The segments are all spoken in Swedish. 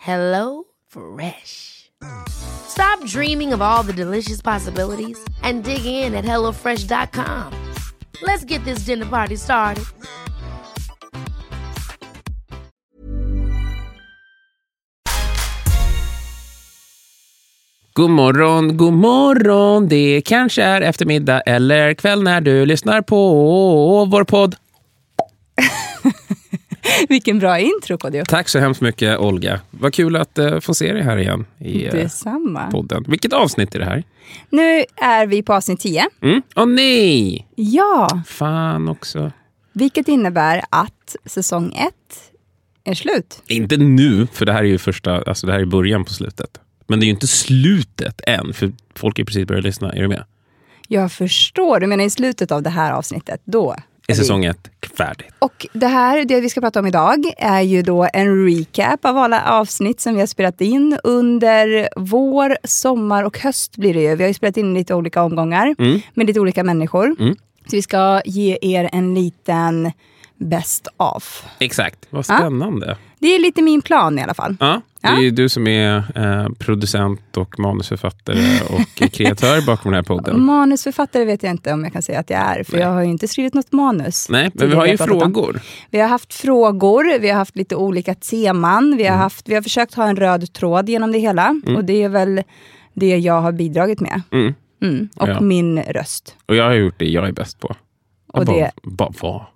Hello Fresh. Stop dreaming of all the delicious possibilities and dig in at HelloFresh.com. Let's get this dinner party started. God morgon, god morgon. Det kanske är eftermiddag eller kväll när du lyssnar på vår podd. Vilken bra intro, Kodjo. Tack så hemskt mycket, Olga. Vad kul att uh, få se dig här igen i uh, Detsamma. podden. Vilket avsnitt är det här? Nu är vi på avsnitt 10. Mm? Åh nej! Ja, Fan också. vilket innebär att säsong 1 är slut. Inte nu, för det här är ju första, alltså det här är början på slutet. Men det är ju inte slutet än, för folk är precis börjat lyssna. Är du med? Jag förstår, du menar i slutet av det här avsnittet, då? Är säsong ett färdigt? Och det här, det vi ska prata om idag, är ju då en recap av alla avsnitt som vi har spelat in under vår, sommar och höst blir det ju. Vi har ju spelat in lite olika omgångar Mm. med lite olika människor. Mm. Så vi ska ge er en liten best of. Exakt. Vad spännande. Det är lite min plan i alla fall. Ja, det är ju du som är eh, producent och manusförfattare och kreatör bakom den här podden. Manusförfattare vet jag inte om jag kan säga att jag är, för Nej. jag har ju inte skrivit något manus. Nej, men vi har ju pratat om. frågor. Vi har haft frågor, vi har haft lite olika teman, vi har, haft, vi har försökt ha en röd tråd genom det hela. Och det är väl det jag har bidragit med. Mm. Mm. Och Ja. min röst. Och jag har gjort det jag är bäst på. Och bara, det- bara vara.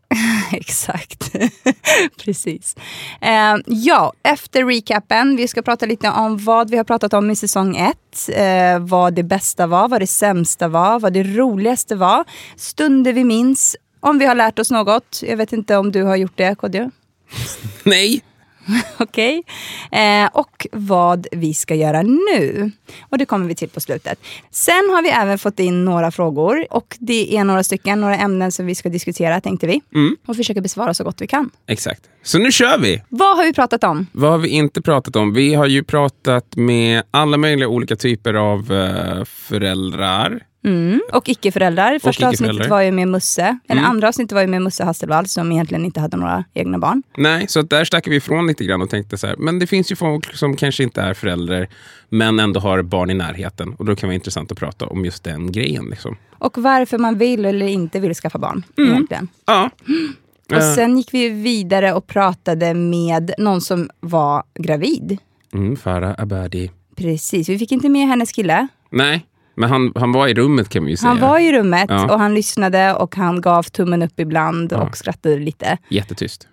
Exakt. Precis. Eh, ja, efter recapen, vi ska prata lite om vad vi har pratat om i säsong ett. Eh, vad det bästa var, vad det sämsta var, vad det roligaste var. Stunder vi minns, om vi har lärt oss något. Jag vet inte om du har gjort det, Kodjo? Nej! Okej. Eh, och vad vi ska göra nu. Och det kommer vi till på slutet. Sen har vi även fått in några frågor. Och det är några stycken, några ämnen som vi ska diskutera tänkte vi. Mm. Och försöka besvara så gott vi kan. Exakt. Så nu kör vi! Vad har vi pratat om? Vad har vi inte pratat om? Vi har ju pratat med alla möjliga olika typer av eh, föräldrar. Mm. Och icke-föräldrar. Första icke-föräldrar. avsnittet var ju med Musse. Eller Mm. andra avsnittet var ju med Musse Hasselvall som egentligen inte hade några egna barn. Nej, så där stack vi ifrån lite grann och tänkte så här, men det finns ju folk som kanske inte är föräldrar, men ändå har barn i närheten. Och då kan det vara intressant att prata om just den grejen. Liksom. Och varför man vill eller inte vill skaffa barn. Mm. Egentligen. Ja. Och Eh, sen gick vi vidare och pratade med någon som var gravid. mm, Farah Abadi. Precis, vi fick inte med hennes kille. Nej, men han, han var i rummet kan vi ju säga. Han var i rummet Ja. och han lyssnade och han gav tummen upp ibland Ja. och skrattade lite. Jättetyst.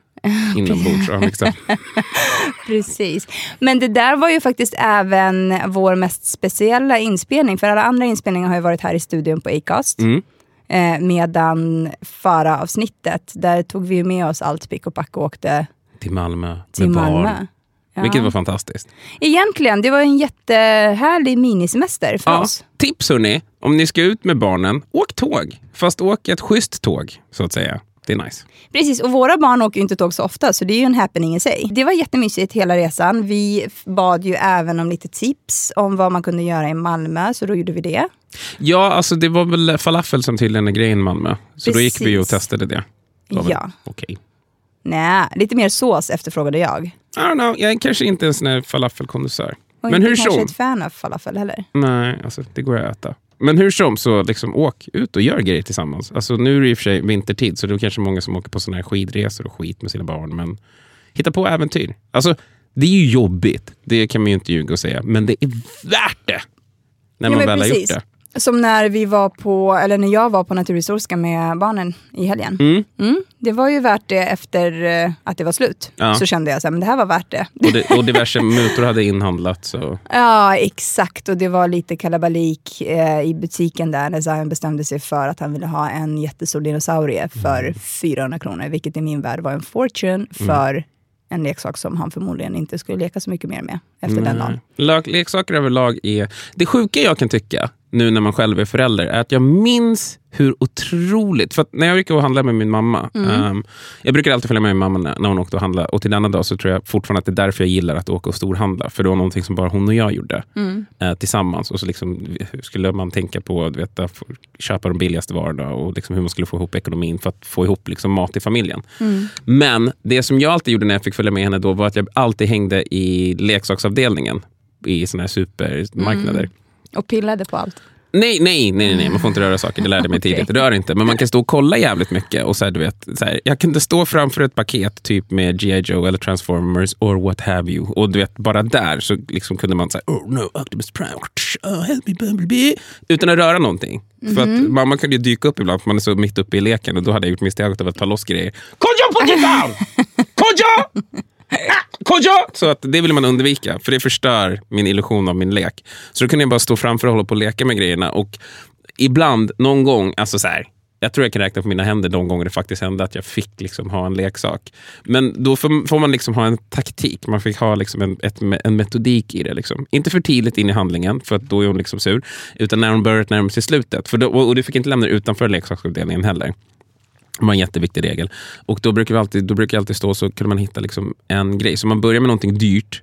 Inombords. ja, liksom. Precis. Men det där var ju faktiskt även vår mest speciella inspelning. För alla andra inspelningar har ju varit här i studion på Acast. Mm. Eh, medan Fara-avsnittet, där tog vi med oss allt pick och pack och åkte Till Malmö. till med Malmö. barn. Ja. Vilket var fantastiskt. Egentligen, det var en jättehärlig minisemester för Ja, oss. tips hörni, om ni ska ut med barnen, åk tåg. Fast åk ett schysst tåg, så att säga. Det är nice. Precis, och våra barn åker ju inte tåg så ofta, så det är ju en happening i sig. Det var jättemysigt hela resan. Vi bad ju även om lite tips om vad man kunde göra i Malmö, så då gjorde vi det. Ja, alltså det var väl falafel som tydligen är grejen i Malmö. Så då gick vi och Precis. testade det. Det Ja. Okej. Nej, lite mer sås efterfrågade jag. I don't know, jag är kanske inte en sån här falafelkondensör. Och Men inte hur kanske som. ett fan av falafel heller. Nej, alltså det går att äta. Men hur som, så liksom åk ut och gör grejer tillsammans. Alltså nu är det i och för sig vintertid, så det är kanske många som åker på såna här skidresor och skit med sina barn. Men hitta på äventyr. Alltså, det är ju jobbigt, det kan man ju inte ljuga och säga. Men det är värt det! När Ja, man väl har gjort precis. det. Som när vi var på, eller när jag var på Naturhistoriska med barnen i helgen. Mm. Mm, det var ju värt det efter eh, att det var slut. Ja. Så kände jag så här, men det här var värt det. Och, det, och diverse mutor hade inhandlats. Och, Ja, exakt. Och det var lite kalabalik eh, i butiken där när Zion bestämde sig för att han ville ha en jättestor dinosaurie för Mm. 400 kronor. Vilket i min värld var en fortune för en leksak som han förmodligen inte skulle leka så mycket mer med efter den dagen. Leksaker överlag är... Det sjuka jag kan tycka, nu när man själv är förälder, är att jag minns hur otroligt... För när jag gick och handlade med min mamma, Mm. ehm, jag brukar alltid följa med min mamma när, när hon åkte och handlade. Och till denna dag så tror jag fortfarande att det är därför jag gillar att åka och storhandla. För det var någonting som bara hon och jag gjorde Mm. eh, tillsammans. Och så liksom, hur skulle man tänka på att veta, köpa de billigaste varorna och liksom hur man skulle få ihop ekonomin för att få ihop liksom mat i familjen. Mm. Men det som jag alltid gjorde när jag fick följa med henne då var att jag alltid hängde i leksaksavdelningen i såna här supermarknader. Mm. Och pillade på allt. Nej, nej, nej, nej, man får inte röra saker. Det lärde mig tidigt. Rör inte. Men man kan stå och kolla jävligt mycket. Och så här, du vet, så här, jag kunde stå framför ett paket typ med G.I. Joe eller Transformers or what have you. Och du vet, bara där så liksom kunde man säga oh no, Optimus Prime, oh, help me Bumblebee. Utan att röra någonting. För att mamma kunde ju dyka upp ibland för man är så mitt uppe i leken. Och då hade jag gjort misstaget av att ta loss grejer. Kodjo put it down! Kodjo! Koja! Så att det vill man undvika, för det förstör min illusion av min lek. Så då kunde jag bara stå framför och hålla på och leka med grejerna. Och ibland, någon gång, alltså så här, jag tror jag kan räkna på mina händer de gånger det faktiskt hände att jag fick liksom ha en leksak. Men då får, man liksom ha en taktik. Man fick ha liksom en, ett, en metodik i det. Liksom. Inte för tidigt in i handlingen, för att då är hon liksom sur. Utan när hon börjat närma sig slutet. För då, och och du fick inte lämna det utanför leksaksavdelningen heller. Det var en jätteviktig regel. Och då brukar, vi alltid, då brukar jag alltid stå så kunde man hitta liksom en grej. Så man börjar med någonting dyrt.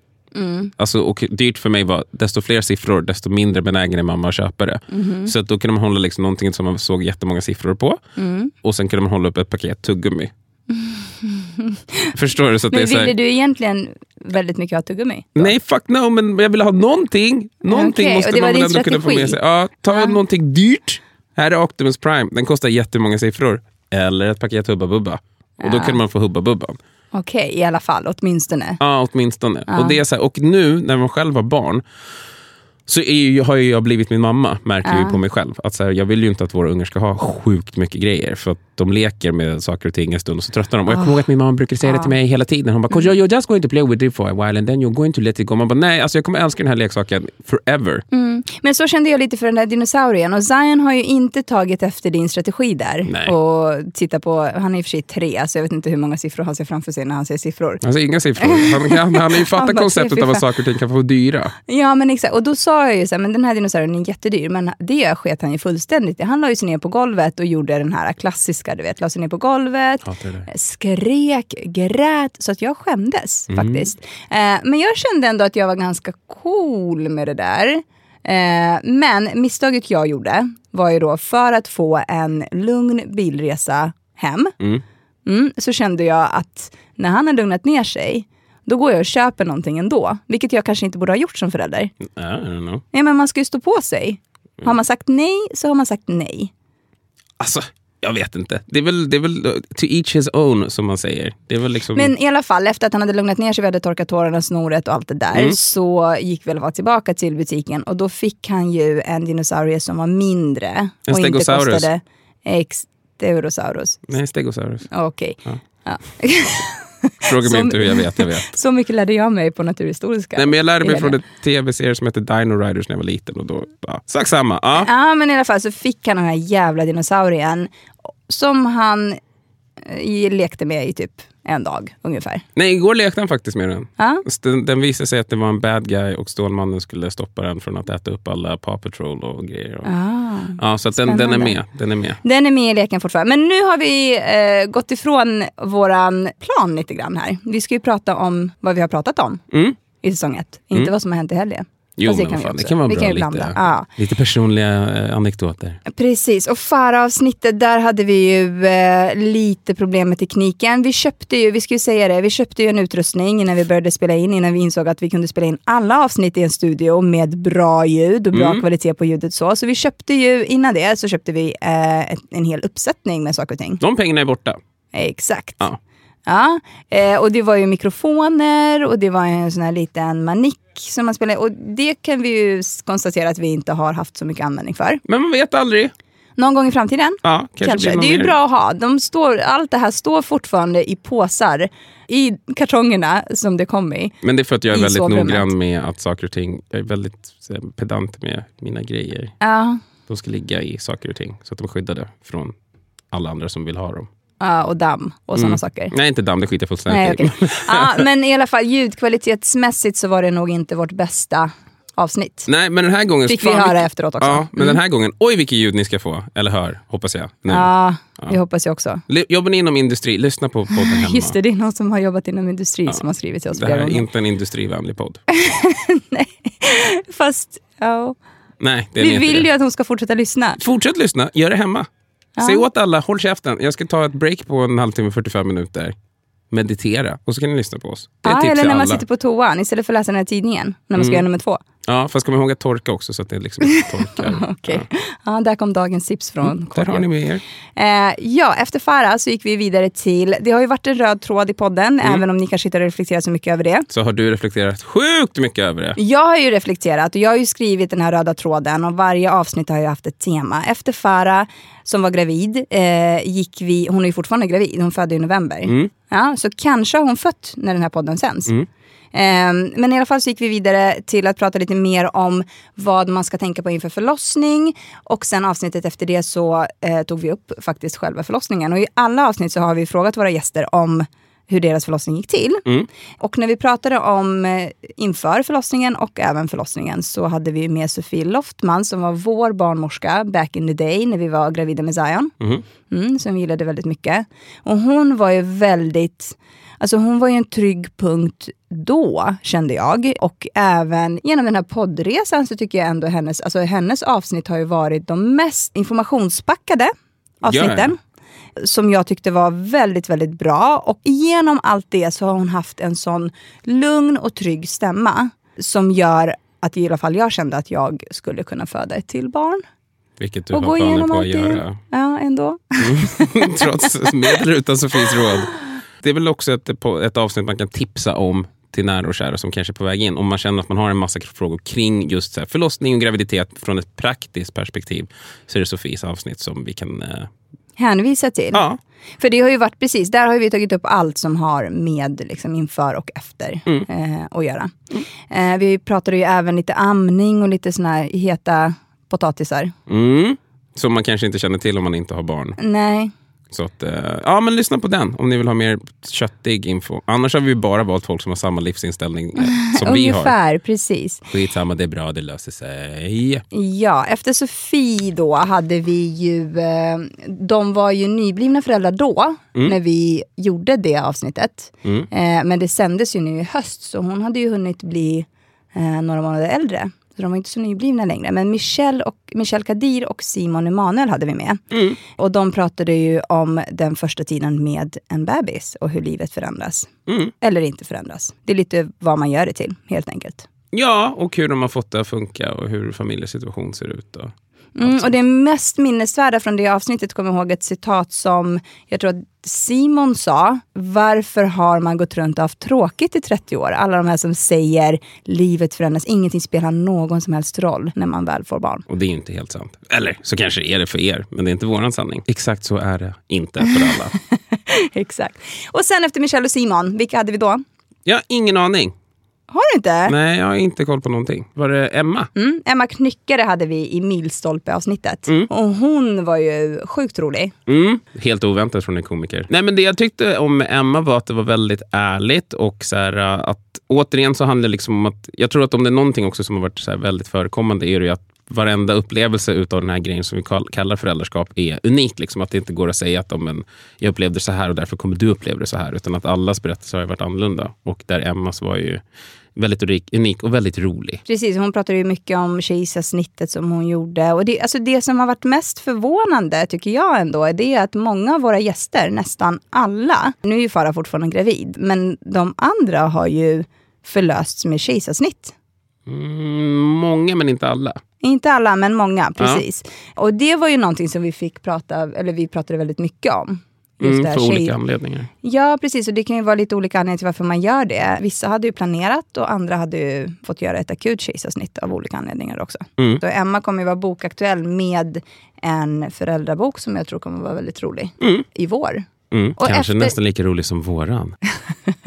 Alltså, och dyrt för mig var desto fler siffror, desto mindre benägen är mamma att köpa det. Så att då kunde man hålla liksom någonting som man såg jättemånga siffror på. Och sen kunde man hålla upp ett paket tuggummi. Förstår du? Så att det är Men så här, ville du egentligen väldigt mycket ha tuggummi? Nej, fuck no, men jag vill ha någonting. Någonting Okej, måste och det var man din ändå kunna få med strategi? sig. Ja, ta Ja. någonting dyrt. Här är Optimus Prime. Den kostar jättemånga siffror. Eller ett paket Hubba Bubba. Och då Ja. kunde man få Hubba Bubban. Okej, i alla fall. Åtminstone. Ja, åtminstone. Och, det är så här, och nu när man själv har barn så ju, har ju jag blivit min mamma, märker jag på mig själv. Att så här, jag vill ju inte att våra ungar ska ha sjukt mycket grejer. För att de leker med saker och ting en stund och så tröttnar de. Och jag kommer ihåg att min mamma brukar säga det till mig hela tiden. Hon bara, "'Cause you're just going to play with it for a while and then you're going to let it go. Man bara, nej, alltså jag kommer älska den här leksaken forever. Mm. Men så kände jag lite för den där dinosaurien. Och Zion har ju inte tagit efter din strategi där. Nej. Och titta på, han är i och för sig tre, så jag vet inte hur många siffror han ser framför sig när han ser siffror. Alltså inga siffror. Han, han, han har ju fattat Han konceptet av att "Fy fan." saker och ting kan få dyra. Ja men exakt, och då sa jag ju så här, men den här dinosaurien är jättedyr. Men det sket han ju fullständigt. Han la ju sig ner på golvet och gjorde den här klassiska, du vet, la sig ner på golvet. Det skrek, grät, så att jag skämdes Mm. faktiskt. Eh, men jag kände ändå att jag var ganska cool med det där. Eh, men misstaget jag gjorde var ju då för att få en lugn bilresa hem. Mm. Mm, så kände jag att när han har lugnat ner sig, då går jag och köper någonting ändå. Vilket jag kanske inte borde ha gjort som förälder. I don't know. Nej, men man ska ju stå på sig. Har man sagt nej, så har man sagt nej. Alltså, jag vet inte. Det är, väl, det är väl to each his own, som man säger. Det är väl liksom... Men i alla fall, efter att han hade lugnat ner sig, vi hade torkat tårarna, snoret och allt det där, Mm. så gick vi i alla fall tillbaka till butiken och då fick han ju en dinosaurie som var mindre. En och inte stegosaurus. kostade ex Stegosaurus. Nej, Stegosaurus. Okej. Ja. Fråga mig inte hur jag vet, jag vet. Så mycket lärde jag mig på Naturhistoriska. Nej, men jag lärde mig från en tv-serie som heter Dino Riders när jag var liten. Och då, ja, sak samma. Ja. Ja, men i alla fall så fick han den här jävla dinosaurien som han lekte med i typ en dag ungefär. Nej, igår lekte han faktiskt med den. Ja. Den, den visade sig att det var en bad guy och Stålmannen skulle stoppa den från att äta upp alla Paw Patrol och grejer. Och, Ah. ja, så den, den är med. Den är med. Den är med i leken fortfarande. Men nu har vi eh, gått ifrån våran plan lite grann här. Vi ska ju prata om vad vi har pratat om Mm. i säsong ett. Inte Mm. vad som har hänt i helgen. Jo, Fast men vad fan, vi det kan vara vi bra kan lite, blanda. Ja. lite personliga eh, anekdoter. Precis, och Farah-avsnittet, där hade vi ju eh, lite problem med tekniken. Vi köpte ju, vi ju säga det, vi köpte ju en utrustning innan vi började spela in, innan vi insåg att vi kunde spela in alla avsnitt i en studio med bra ljud och bra Mm. kvalitet på ljudet. Så. så vi köpte ju, innan det så köpte vi eh, en hel uppsättning med saker och ting. De pengarna är borta. Exakt. Ja. Ja, eh, och det var ju mikrofoner och det var en sån här liten manick som man spelade. Och det kan vi ju konstatera att vi inte har haft så mycket användning för. Men man vet aldrig. Någon gång i framtiden? Ja, kanske, Kanske. Det är ju mer. bra att ha. De står, allt det här står fortfarande i påsar i kartongerna som det kom i. Men det är för att jag är väldigt sovrummet. noggrann med att saker och ting, jag är väldigt pedant med mina grejer. Ja, De ska ligga i saker och ting så att de är skyddade från alla andra som vill ha dem. Ja, och damm och sådana Mm. saker. Nej, inte damm, det skiter jag Nej, fullständigt okej. i. ja, men i alla fall ljudkvalitetsmässigt så var det nog inte vårt bästa avsnitt. Nej, men den här gången... Fick vi höra vilket- efteråt också. Ja, men den här gången, oj vilket ljud ni ska få. Eller hör, hoppas jag. Nu. Ja, det hoppas jag också. Jobbar ni inom industri, lyssna på podden hemma. Just det, det är någon som har jobbat inom industri som har skrivit till oss Det här är inte en industrivänlig podd. Fast, ja. Nej, det är Vi vill det. ju att hon ska fortsätta lyssna. Fortsätt lyssna, gör det hemma. Säg åt alla, håll käften. Jag ska ta ett break på en halvtimme, 45 minuter. Meditera och så kan ni lyssna på oss. Det är Ja, tips eller när man alla. sitter på toan istället för att läsa den här tidningen. När man ska göra nummer två. Ja, fast kom ihåg att torka också så att det liksom torkar. Okej. Ja, där kom dagens tips från Där har ni med er. Eh, ja, efter Farah så gick vi vidare till, det har ju varit en röd tråd i podden, Mm. även om ni kanske inte har reflekterat så mycket över det. Så har du reflekterat sjukt mycket över det. Jag har ju reflekterat och jag har ju skrivit den här röda tråden och varje avsnitt har ju haft ett tema. Efter Farah som var gravid, eh, gick vi, hon är ju fortfarande gravid, hon födde i november. Mm. Ja, så kanske har hon fött när den här podden sänds. Eh, men i alla fall så gick vi vidare till att prata lite mer om vad man ska tänka på inför förlossning. Och sen avsnittet efter det så eh, tog vi upp faktiskt själva förlossningen. Och i alla avsnitt så har vi frågat våra gäster om hur deras förlossning gick till. Och när vi pratade om eh, inför förlossningen och även förlossningen så hade vi med Sofie Loftman som var vår barnmorska back in the day när vi var gravida med Zion. Mm, som vi gillade väldigt mycket. Och hon var ju väldigt, alltså hon var ju en trygg punkt då kände jag. Och även genom den här poddresan så tycker jag ändå hennes, alltså hennes avsnitt har ju varit de mest informationspackade avsnitten som jag tyckte var väldigt, väldigt bra. Och genom allt det så har hon haft en sån lugn och trygg stämma som gör att i alla fall jag kände att jag skulle kunna föda ett till barn. Vilket du och har gå planer på att det. göra. Ja, ändå. Trots med eller utan Sofies råd. Det är väl också ett, ett avsnitt man kan tipsa om till nära och kära som kanske är på väg in. Om man känner att man har en massa frågor kring just så här, förlossning och graviditet från ett praktiskt perspektiv så är det Sofies avsnitt som vi kan... Eh, Hänvisa till. ja, För det har ju varit precis, där har vi tagit upp allt som har med liksom, inför och efter Mm. eh, att göra. Eh, vi pratade ju även lite amning och lite såna här heta potatisar. mm, som man kanske inte känner till om man inte har barn. Nej, Så att, eh, ja, men lyssna på den om ni vill ha mer köttig info. Annars har vi bara valt folk som har samma livsinställning eh, som vi har. ungefär precis. Skitsamma, det är bra, det löser sig. Ja, efter Sofie då hade vi ju, eh, de var ju nyblivna föräldrar då, när vi gjorde det avsnittet. Mm. Men det sändes ju nu i höst, så hon hade ju hunnit bli några månader äldre. Så de var inte så nyblivna längre. Men Michelle, och, Michelle Kadir och Simon Emanuel hade vi med. Mm. Och de pratade ju om den första tiden med en bebis och hur livet förändras. Mm. Eller inte förändras. Det är lite vad man gör det till, helt enkelt. Ja, och hur de har fått det att funka och hur familjesituation ser ut. Och. Mm, och det mest minnesvärda från det avsnittet kommer jag ihåg ett citat som jag tror att Simon sa. Varför har man gått runt och haft tråkigt i 30 år? Alla de här som säger livet förändras, ingenting spelar någon som helst roll när man väl får barn. och det är ju inte helt sant. Eller så kanske det är det för er, men det är inte våran sanning. Exakt så är det inte för alla. Exakt. Och sen efter Michelle och Simon, vilka hade vi då? Har ingen aning. Har du inte? Nej, jag har inte koll på någonting. Var det Emma? Mm, Emma Knyckare hade vi i Milstolpe-avsnittet. Och hon var ju sjukt rolig. Mm, helt oväntat från en komiker. Nej, men det jag tyckte om Emma var att det var väldigt ärligt och så här, äh, att återigen så handlar det liksom om att jag tror att om det är någonting också som har varit så väldigt förekommande är det ju att varenda upplevelse utav den här grejen som vi kall- kallar föräldraskap är unikt. Liksom, att det inte går att säga att om en, jag upplevde det så här och därför kommer du uppleva det så här. Utan att allas berättelser har varit annorlunda. Och där Emmas var ju väldigt unik, unik och väldigt rolig. Precis, hon pratade ju mycket om kejsarsnittet som hon gjorde. Och det, alltså det som har varit mest förvånande tycker jag ändå, är det att många av våra gäster, nästan alla, nu är ju Farah fortfarande gravid, men de andra har ju förlösts med kejsarsnitt. Mm, många men inte alla. Inte alla, men många. precis. Och det var ju någonting som vi fick prata, eller vi pratade väldigt mycket om Just Mm, för tjej- olika anledningar. Ja, precis. Och det kan ju vara lite olika anledningar till varför man gör det. Vissa hade ju planerat och andra hade ju fått göra ett akut kejsarsnitt av olika anledningar också. Mm. Så Emma kommer ju vara bokaktuell med en föräldrabok som jag tror kommer vara väldigt rolig Mm. i vår. Mm. Kanske efter- nästan lika rolig som våran.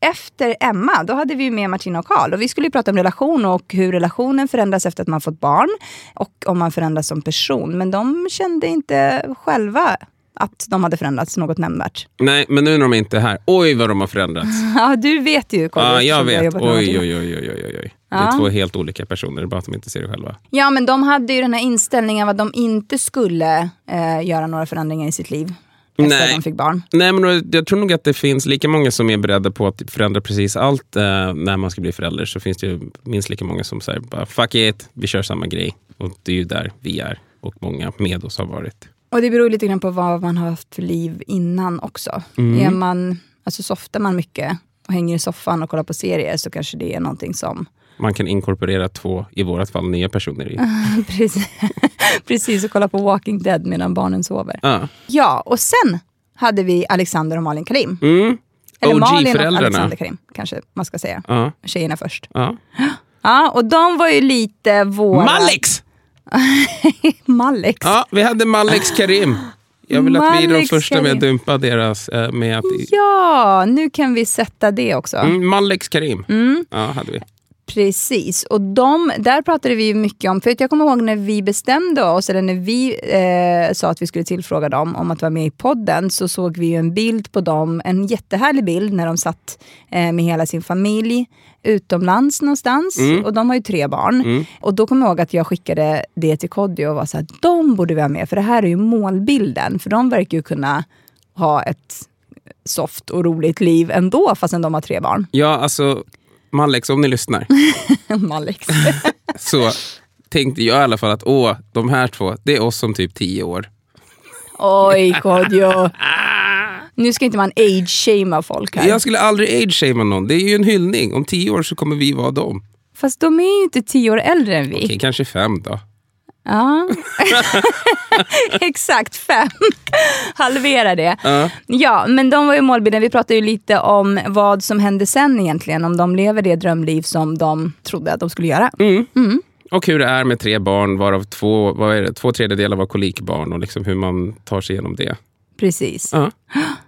Efter Emma, då hade vi med Martina och Karl. Och vi skulle ju prata om relation och hur relationen förändras efter att man fått barn. Och om man förändras som person. Men de kände inte själva att de hade förändrats något nämnvärt. Nej, men nu när de inte är här. Oj, vad de har förändrats. Ja, du vet ju. Ja, jag vet. Oj, oj, oj, oj, oj, oj. Det är två helt olika personer, bara att de inte ser det själva. Ja, men de hade ju den här inställningen av att de inte skulle eh, göra några förändringar i sitt liv. Efter Nej. att de fick barn. Nej, men jag tror nog att det finns lika många som är beredda på att förändra precis allt eh, när man ska bli förälder. Så finns det ju minst lika många som säger bara fuck it, vi kör samma grej. Och det är ju där vi är och många med oss har varit. Och det beror lite grann på vad man har haft för liv innan också. Mm. Är man, alltså softar man mycket och hänger i soffan och kollar på serier så kanske det är någonting som... Man kan inkorporera två, i vårat fall, nya personer i. precis, precis, och kolla på Walking Dead medan barnen sover. Ja. Ja, och sen hade vi Alexander och Malin Karim. Mm. Eller Malin och. Alexander Karim, kanske man ska säga. Ja. Tjejerna först. Ja. Ja, och de var ju lite våra... Malix! Malix. Ja, vi hade Malix Karim. Jag vill att vi är de Malix första med att Karim. dumpa deras eh, med att... Ja, nu kan vi sätta det också. Mm, Malix Karim. Mm. Ja, hade vi. Precis, och de, där pratade vi mycket om, för jag kommer ihåg när vi bestämde oss, eller när vi eh, sa att vi skulle tillfråga dem om att vara med i podden, så såg vi en bild på dem, en jättehärlig bild när de satt eh, med hela sin familj utomlands någonstans. Mm. Och de har ju tre barn. Mm. Och då kommer jag ihåg att jag skickade det till Kodjo och var så här, de borde vi ha med, för det här är ju målbilden. För de verkar ju kunna ha ett soft och roligt liv ändå, fastän de har tre barn. Ja, alltså Malix, om ni lyssnar, Malix. så tänkte jag i alla fall att åh, de här två, det är oss som typ tio år. Oj, Kodjo. Nu ska inte man age-shamea folk här. Jag skulle aldrig age-shamea någon. Det är ju en hyllning. Om tio år så kommer vi vara dem. Fast de är ju inte tio år äldre än vi. Okej, kanske fem då. Ja. Exakt, fem. Halvera det. Ja. Ja, men de var ju målbilden. Vi pratade ju lite om vad som hände sen egentligen. Om de lever det drömliv som de trodde att de skulle göra. Mm. Och hur det är med tre barn, varav två, vad är det, två tredjedelar var kolikbarn och liksom hur man tar sig igenom det. Precis. Ja.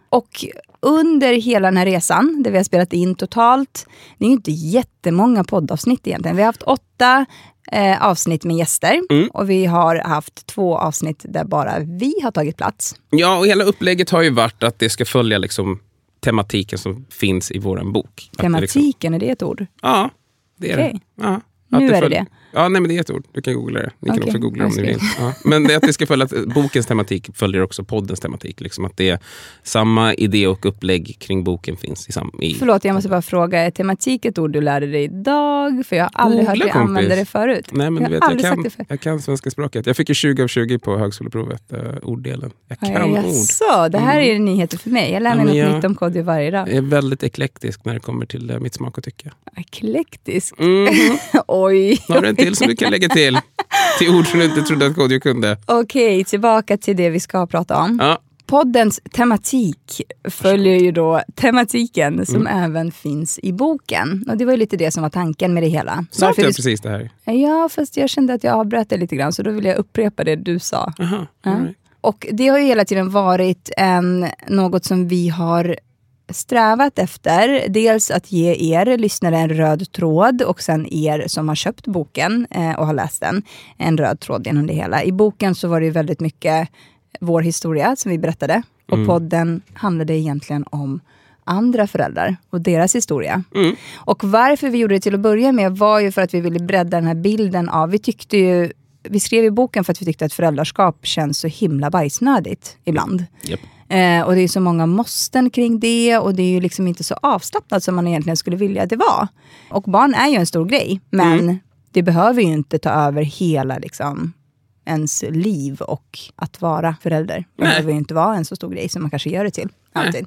Och under hela den här resan, där vi har spelat in totalt, det är ju inte jättemånga poddavsnitt egentligen. Vi har haft åtta eh, avsnitt med gäster Mm. och vi har haft två avsnitt där bara vi har tagit plats. Ja, och hela upplägget har ju varit att det ska följa liksom tematiken som finns i vår bok. Att det Liksom, Tematiken, är det ett ord? ja, det är Okej. det. Ja. Nu är det det. Ja, nej, men det är ett ord. Du kan googla det. Ni kan Okej, också googla om ni vill. Ja. Men det att det ska följa att bokens tematik följer också poddens tematik. Liksom att det är samma idé och upplägg kring boken finns i samma... I, Förlåt, jag måste bara fråga, är tematik ett ord du lärde dig idag? För jag har aldrig Googla, hört dig använda det förut. Nej, men jag vet, jag, kan, det jag kan svenska språket. Jag fick ju 20 av 20 på högskoleprovet, uh, orddelen. Jag kan Ja, ord. jaså, det här är nyheter för mig. Jag lär Ja, mig men något nytt om Kodjo varje dag. Jag är väldigt eklektisk när det kommer till eh, mitt smak och tycke. Eklektisk. Mm. Oj. Har du en till som du kan lägga till? Till ord som du inte trodde att Kodjo kunde. Okej, tillbaka till det vi ska prata om. Ja. Poddens tematik följer ju då tematiken som Mm. även finns i boken. Och det var ju lite det som var tanken med det hela. Sa Varför jag precis det här? Ja, fast jag kände att jag avbröt det lite grann så då vill jag upprepa det du sa. Aha, Ja. right. Och det har ju hela tiden varit en, något som vi har strävat efter. Dels att ge er lyssnare en röd tråd och sen er som har köpt boken eh, och har läst den, en röd tråd genom det hela. I boken så var det väldigt mycket vår historia som vi berättade och Mm. podden handlade egentligen om andra föräldrar och deras historia. Mm. Och varför vi gjorde det till att börja med var ju för att vi ville bredda den här bilden av, vi tyckte ju vi skrev i boken för att vi tyckte att föräldraskap känns så himla bajsnödigt ibland. Japp. Eh, och det är så många måsten kring det och det är ju liksom inte så avslappnat som man egentligen skulle vilja att det var. Och barn är ju en stor grej, men det behöver ju inte ta över hela liksom, ens liv och att vara förälder. Det behöver ju inte vara en så stor grej som man kanske gör det till. Alltid.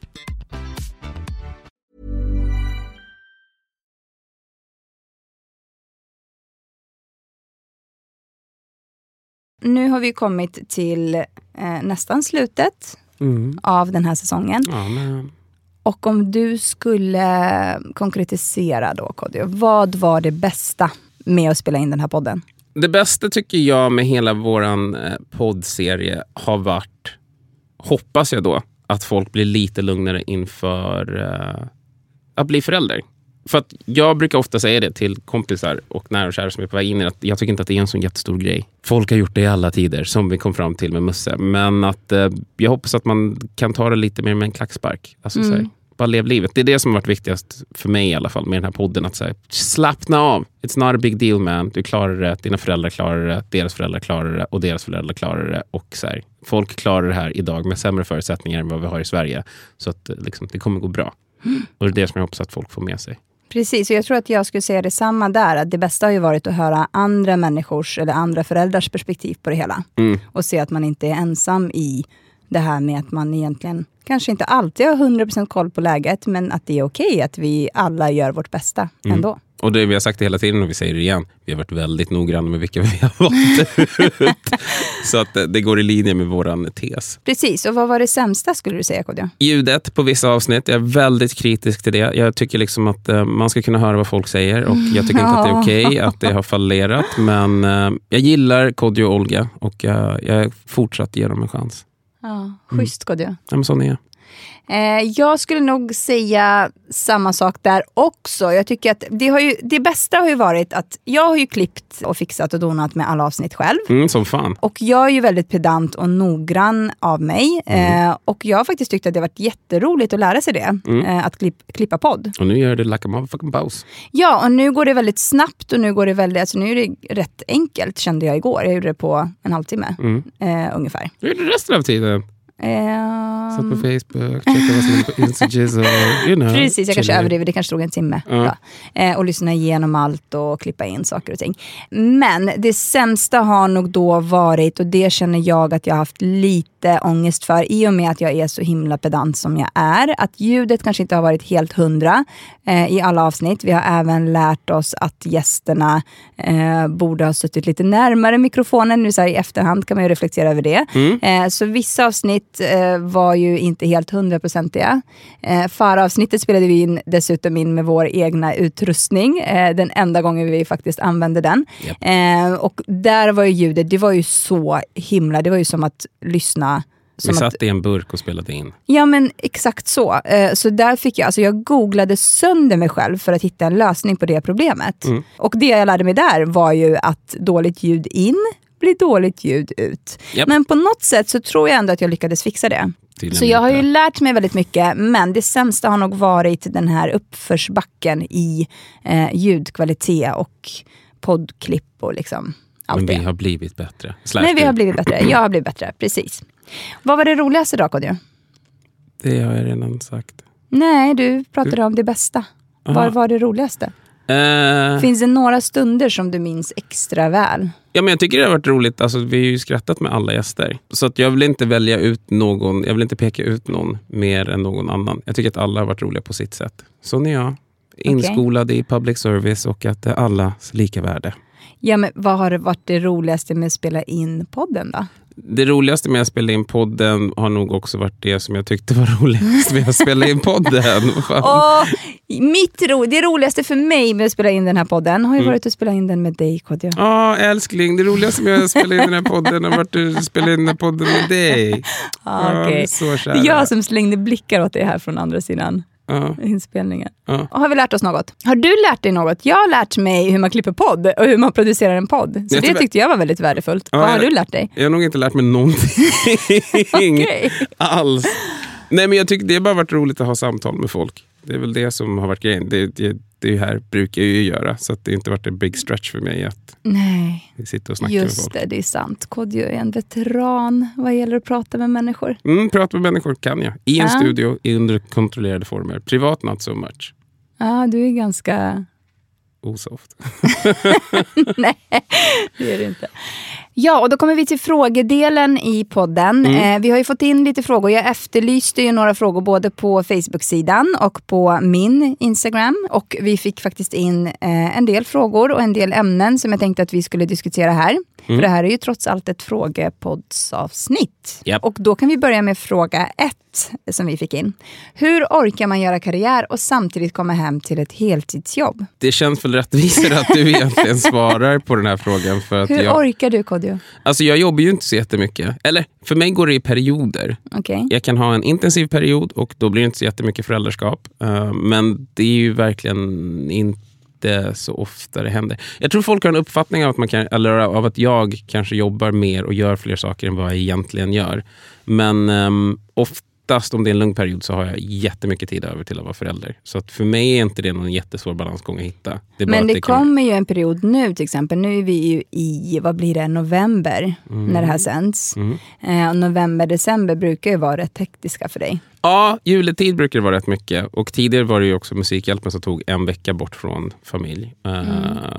Nu har vi kommit till eh, nästan slutet av den här säsongen. Ja, men, Och om du skulle konkretisera då, Kodjo, vad var det bästa med att spela in den här podden? det bästa tycker jag med hela vår eh, poddserie har varit, hoppas jag då, att folk blir lite lugnare inför eh, att bli förälder. För att jag brukar ofta säga det till kompisar och nära och kära som är på väg in i det, att jag tycker inte att det är en sån jättestor grej. Folk har gjort det i alla tider, som vi kom fram till med Musse. Men att eh, jag hoppas att man kan ta det lite mer med en klackspark. Alltså, så här, bara lev livet. Det är det som har varit viktigast för mig i alla fall med den här podden. Att säga, slappna av. It's not a big deal man. Du klarar det, dina föräldrar klarar det, deras föräldrar klarar det och deras föräldrar klarar det. Och så här, folk klarar det här idag med sämre förutsättningar än vad vi har i Sverige. Så att eh, liksom, det kommer gå bra. Och det är det som jag hoppas att folk får med sig. Precis, och jag tror att jag skulle säga detsamma där. Att det bästa har ju varit att höra andra människors eller andra föräldrars perspektiv på det hela. Och se att man inte är ensam i det här med att man egentligen kanske inte alltid har 100% koll på läget, men att det är okej att vi alla gör vårt bästa ändå. Och det vi har sagt det hela tiden och vi säger det igen. Vi har varit väldigt noggranna med vilka vi har valt ut. Så att eh, det går i linje med våran tes. Precis, och vad var det sämsta skulle du säga Kodjo? Ljudet på vissa avsnitt, jag är väldigt kritisk till det. Jag tycker liksom att eh, man ska kunna höra vad folk säger och jag tycker inte att det är okej att det har fallerat. Men eh, jag gillar Kodjo och Olga och jag, jag fortsatt ger dem en chans. Ja, schysst Kodjo. Ja, men sån är jag. Eh, jag skulle nog säga samma sak där också. Jag tycker att det, har ju, det bästa har ju varit att jag har ju klippt och fixat och donat med alla avsnitt själv. Mm, som fan. Och jag är ju väldigt pedant och noggrann av mig. Eh, och jag har faktiskt tyckt att det har varit jätteroligt att lära sig det. Eh, att klipp, klippa podd. Och nu gör det like a motherfucking boss. Ja, och nu går det väldigt snabbt och nu går det väldigt, alltså nu är det rätt enkelt kände jag igår. Jag gjorde det på en halvtimme eh, ungefär. Hur är det resten av tiden? Eh, Satt på Facebook, checkade vad som är på Instagram you know. Precis, jag kanske chillar. överdriver. Det kanske tog en timme. Ja. Eh, och lyssna igenom allt och klippa in saker och ting. Men det sämsta har nog då varit, och det känner jag att jag har haft lite ångest för i och med att jag är så himla pedant som jag är. Att ljudet kanske inte har varit helt hundra eh, i alla avsnitt. Vi har även lärt oss att gästerna eh, borde ha suttit lite närmare mikrofonen. Nu så här i efterhand kan man ju reflektera över det. Eh, så vissa avsnitt eh, var ju inte helt hundraprocentiga. Eh, Faravsnittet spelade vi in, dessutom in med vår egna utrustning. Eh, den enda gången vi faktiskt använde den. Eh, och där var ju ljudet, det var ju så himla, det var ju som att lyssna Vi Som satt att, i en burk och spelade in. ja men exakt så. Eh, så där fick jag, alltså jag googlade sönder mig själv för att hitta en lösning på det problemet. Mm. Och det jag lärde mig där var ju att dåligt ljud in blir dåligt ljud ut. Japp. Men på något sätt så tror jag ändå att jag lyckades fixa det. Så jag har ju lärt mig väldigt mycket, men det sämsta har nog varit den här uppförsbacken i eh, ljudkvalitet och poddklipp och liksom allt Men vi det. har blivit bättre. Slash Nej, vi du. har blivit bättre. Jag har blivit bättre, precis. Vad var det roligaste då, Kodjo? Det har jag redan sagt. Nej, du pratade om det bästa. Var var det roligaste? Eh, Finns det några stunder som du minns extra väl? Ja, men jag tycker det har varit roligt. Alltså, vi har ju skrattat med alla gäster. Så att jag vill inte välja ut någon, jag vill inte peka ut någon mer än någon annan. Jag tycker att alla har varit roliga på sitt sätt. Sån är jag. Inskolad i public service och att det är allas lika värde. Ja, men vad har det varit det roligaste med att spela in podden då? Det roligaste med att spela in podden har nog också varit det som jag tyckte var roligast med att spela in podden. Åh, mitt ro, det roligaste för mig med att spela in den här podden har ju varit att spela in den med dig Kodjo. Ja, älskling. Det roligaste med att spela in den här podden har varit att spela in den här podden med dig. Ah, vi är så Det kära. är jag som slängde blickar åt dig här från andra sidan Ja. inspelningen. Ja. Har vi lärt oss något? Har du lärt dig något? Jag har lärt mig hur man klipper podd och hur man producerar en podd. Så Jag det tyckte jag var väldigt värdefullt. Ja, Vad har jag- du lärt dig? Jag har nog inte lärt mig någonting Okej. alls. Nej, men jag tycker det har bara varit roligt att ha samtal med folk. Det är väl det som har varit grejen. Det, det, det här brukar jag ju göra, så att det har inte varit en big stretch för mig att Nej, sitta och snacka med just folk. det, det är sant. Kodjo är en veteran vad gäller att prata med människor. Mm, prata med människor kan jag. I en Ja. studio, i under kontrollerade former. Privat, not so much. Ja, du är ganska... Osoft. Nej, det är det inte. Ja, och då kommer vi till frågedelen i podden. Mm. Eh, vi har ju fått in lite frågor. Jag efterlyste ju några frågor både på Facebook-sidan och på min Instagram. Och vi fick faktiskt in eh, en del frågor och en del ämnen som jag tänkte att vi skulle diskutera här. Mm. För det här är ju trots allt ett frågepoddsavsnitt. Japp. Och då kan vi börja med fråga ett som vi fick in. Hur orkar man göra karriär och samtidigt komma hem till ett heltidsjobb? Det känns väl rättvisare att du egentligen svarar på den här frågan. För att Hur jag, orkar du Kodjo? alltså jag jobbar ju inte så jättemycket. Eller, för mig går det i perioder. Okej. Jag kan ha en intensiv period och då blir det inte så jättemycket föräldraskap. Eh, Men det är ju verkligen inte så ofta det händer. Jag tror folk har en uppfattning av att, man kan, eller av att jag kanske jobbar mer och gör fler saker än vad jag egentligen gör. Men um, oftast om det är en lugn period så har jag jättemycket tid över till att vara förälder. Så att för mig är inte det någon jättesvår balansgång att hitta. Det Men det kan- kommer ju en period nu till exempel. Nu är vi ju i, vad blir det, november när det här sänds. Eh, och november, december brukar ju vara rätt hektiska för dig. Ja, juletid brukar det vara rätt mycket. Och tidigare var det ju också Musikhjälpen som tog en vecka bort från familj. Eh,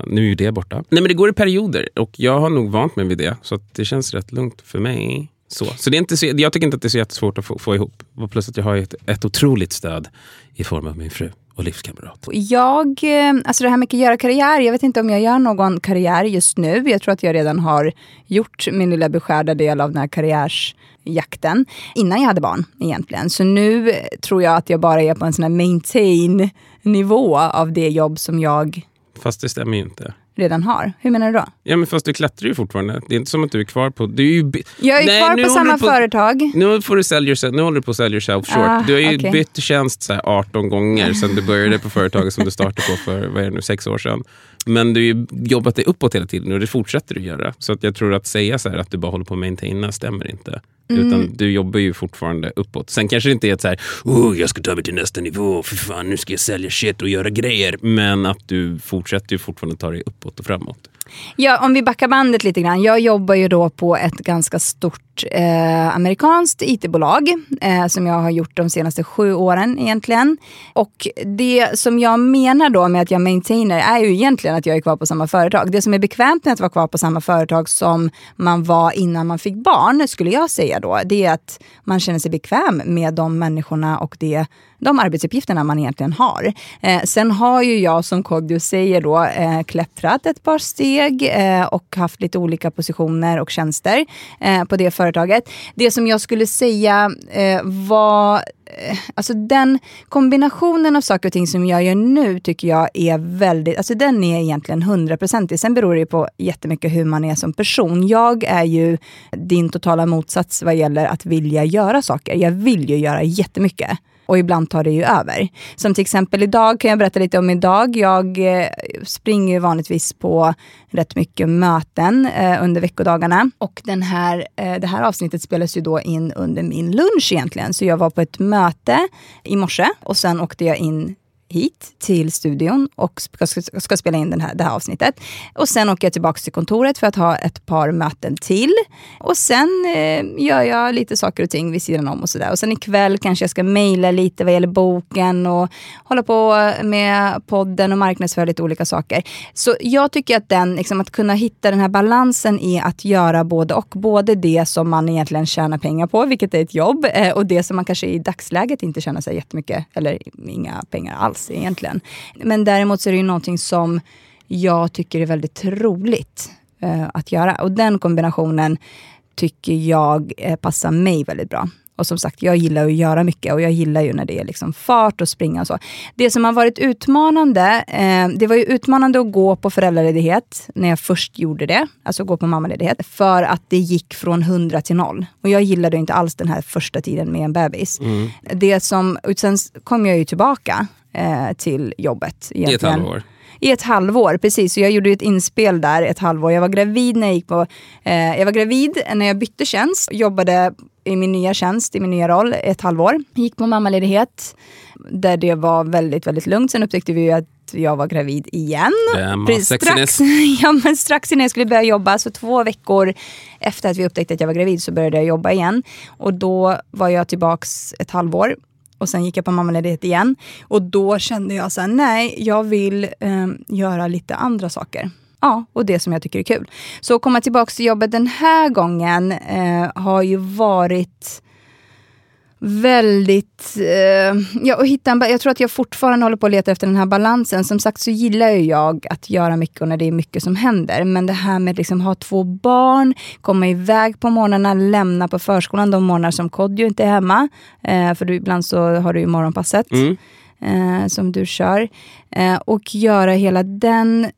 Nu är ju det borta. Nej men det går i perioder och jag har nog vant mig vid det. Så det känns rätt lugnt för mig. Så, så det är inte så, jag tycker inte att det är så jättesvårt att få, få ihop. Och plus att jag har ett, ett otroligt stöd i form av min fru och livskamrat. Jag, eh, alltså det här med att göra karriär, jag vet inte om jag gör någon karriär just nu. Jag tror att jag redan har gjort min lilla beskärda del av den här karriärsjakten innan jag hade barn egentligen. Så nu tror jag att jag bara är på en sån här maintain nivå av det jobb som jag Fast det stämmer ju inte. Redan har. Hur menar du då? Ja men fast du klättrar ju fortfarande. Det är inte som att du är kvar på... Du är ju, Jag är Nej, kvar på samma på- företag. Nu, får du yourself, nu håller du på att sell yourself short. Ah, du har ju okej. bytt tjänst så här 18 gånger sedan du började på företaget som du startade på för vad är det nu, sex år sedan. Men du har ju jobbat dig uppåt hela tiden och det fortsätter du göra. Så att jag tror att säga så här att du bara håller på att maintaina stämmer inte. Mm. Utan du jobbar ju fortfarande uppåt. Sen kanske det inte är ett så här, oh, jag ska ta mig till nästa nivå, för fan nu ska jag sälja shit och göra grejer. Men att du fortsätter ju fortfarande ta dig uppåt och framåt. Ja, om vi backar bandet lite grann. Jag jobbar ju då på ett ganska stort eh, amerikanskt IT-bolag eh, som jag har gjort de senaste sju åren egentligen. Och det som jag menar då med att jag maintainer är ju egentligen att jag är kvar på samma företag. Det som är bekvämt med att vara kvar på samma företag som man var innan man fick barn, skulle jag säga då, det är att man känner sig bekväm med de människorna och det, de arbetsuppgifterna man egentligen har. Eh, sen har ju jag, som Kodjo säger, då, eh, klättrat ett par steg eh, och haft lite olika positioner och tjänster eh, på det företaget. Det som jag skulle säga eh, var eh, Alltså den kombinationen av saker och ting som jag gör nu tycker jag är väldigt, alltså den är egentligen hundraprocentig. Sen beror det på jättemycket hur man är som person. Jag är ju din totala motsats vad gäller att vilja göra saker. Jag vill ju göra jättemycket och ibland tar det ju över. Som till exempel idag kan jag berätta lite om idag. Jag eh, springer vanligtvis på rätt mycket möten eh, under veckodagarna och den här, eh, det här avsnittet spelas ju då in under min lunch egentligen. Så jag var på ett möte i morse och sen åkte jag in hit till studion och ska, ska, spela in den här, det här avsnittet. Och sen åker jag tillbaka till kontoret för att ha ett par möten till. Och sen eh, gör jag lite saker och ting vid sidan om och sådär. Och sen ikväll kanske jag ska mejla lite vad gäller boken och hålla på med podden och marknadsföra lite olika saker. Så jag tycker att den, liksom, att kunna hitta den här balansen i att göra både och. Både det som man egentligen tjänar pengar på, vilket är ett jobb, eh, och det som man kanske i dagsläget inte tjänar sig jättemycket, eller inga pengar alls alls egentligen. Men däremot så är det ju någonting som jag tycker är väldigt roligt eh, att göra. Och den kombinationen tycker jag eh, passar mig väldigt bra. Och som sagt, jag gillar att göra mycket och jag gillar ju när det är liksom fart och springa och så. Det som har varit utmanande, eh, det var ju utmanande att gå på föräldraledighet när jag först gjorde det. Alltså gå på mammaledighet. För att det gick från 100 till noll. Och jag gillade inte alls den här första tiden med en bebis. Mm. Det som, sen kom jag ju tillbaka eh, till jobbet. Egentligen. I ett halvår? I ett halvår, precis. Så jag gjorde ett inspel där ett halvår. Jag var gravid när jag gick på... Eh, jag var gravid när jag bytte tjänst. Jobbade i min nya tjänst, i min nya roll, ett halvår. Gick på mammaledighet där det var väldigt, väldigt lugnt. Sen upptäckte vi att jag var gravid igen. strax, ja, men strax innan jag skulle börja jobba, så två veckor efter att vi upptäckte att jag var gravid så började jag jobba igen. Och då var jag tillbaks ett halvår och sen gick jag på mammaledighet igen. Och då kände jag så här, nej, jag vill eh, göra lite andra saker. Ja, och det som jag tycker är kul. Så att komma tillbaka till jobbet den här gången eh, har ju varit väldigt... Eh, ja, och hitta en, jag tror att jag fortfarande håller på att leta efter den här balansen. Som sagt så gillar jag att göra mycket och när det är mycket som händer. Men det här med att liksom ha två barn, komma iväg på morgnarna, lämna på förskolan de morgnar som Kodjo inte är hemma. Eh, för du, ibland så har du ju morgonpasset. Mm. Eh, som du kör. Eh, och göra hela den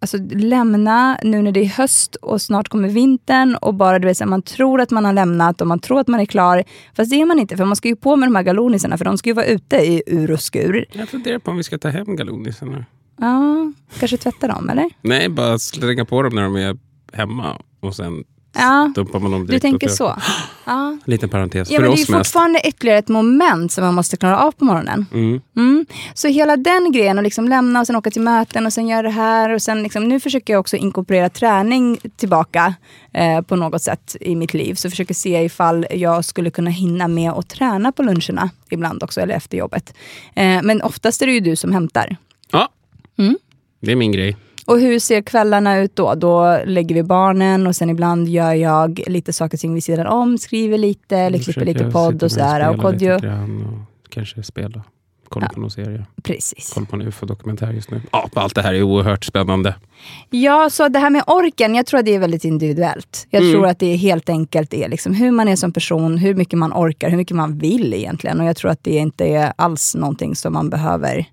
alltså, lämna nu när det är höst och snart kommer vintern och bara du vet, man tror att man har lämnat och man tror att man är klar. Fast det är man inte, för man ska ju på med de här galonisarna för de ska ju vara ute i ur och skur. Jag funderar på om vi ska ta hem galonisarna. Ja, kanske tvätta dem eller? Nej, bara slänga på dem när de är hemma och sen Ja, dumpar man dem direkt. Du tänker så. Ja. Liten parentes. Ja, för men oss det är mest. fortfarande ytterligare ett moment som man måste klara av på morgonen. Mm. Mm. Så hela den grejen, att liksom lämna och sen åka till möten och sen göra det här. Och sen liksom, nu försöker jag också inkorporera träning tillbaka eh, på något sätt i mitt liv. Så försöker se ifall jag skulle kunna hinna med att träna på luncherna ibland också, eller efter jobbet. Eh, men oftast är det ju du som hämtar. Ja, Mm. det är min grej. Och hur ser kvällarna ut då? Då lägger vi barnen och sen ibland gör jag lite saker och ting vid sidan om. Skriver lite, eller klipper lite podd och sådär. Och Kodjo, och kanske spela. Kolla Ja. på någon serie. precis. Kolla på en ufo-dokumentär just nu. Ja, allt det här är oerhört spännande. Ja, så det här med orken, jag tror att det är väldigt individuellt. Jag Mm. tror att det är helt enkelt är liksom hur man är som person, hur mycket man orkar, hur mycket man vill egentligen. Och jag tror att det inte är alls någonting som man behöver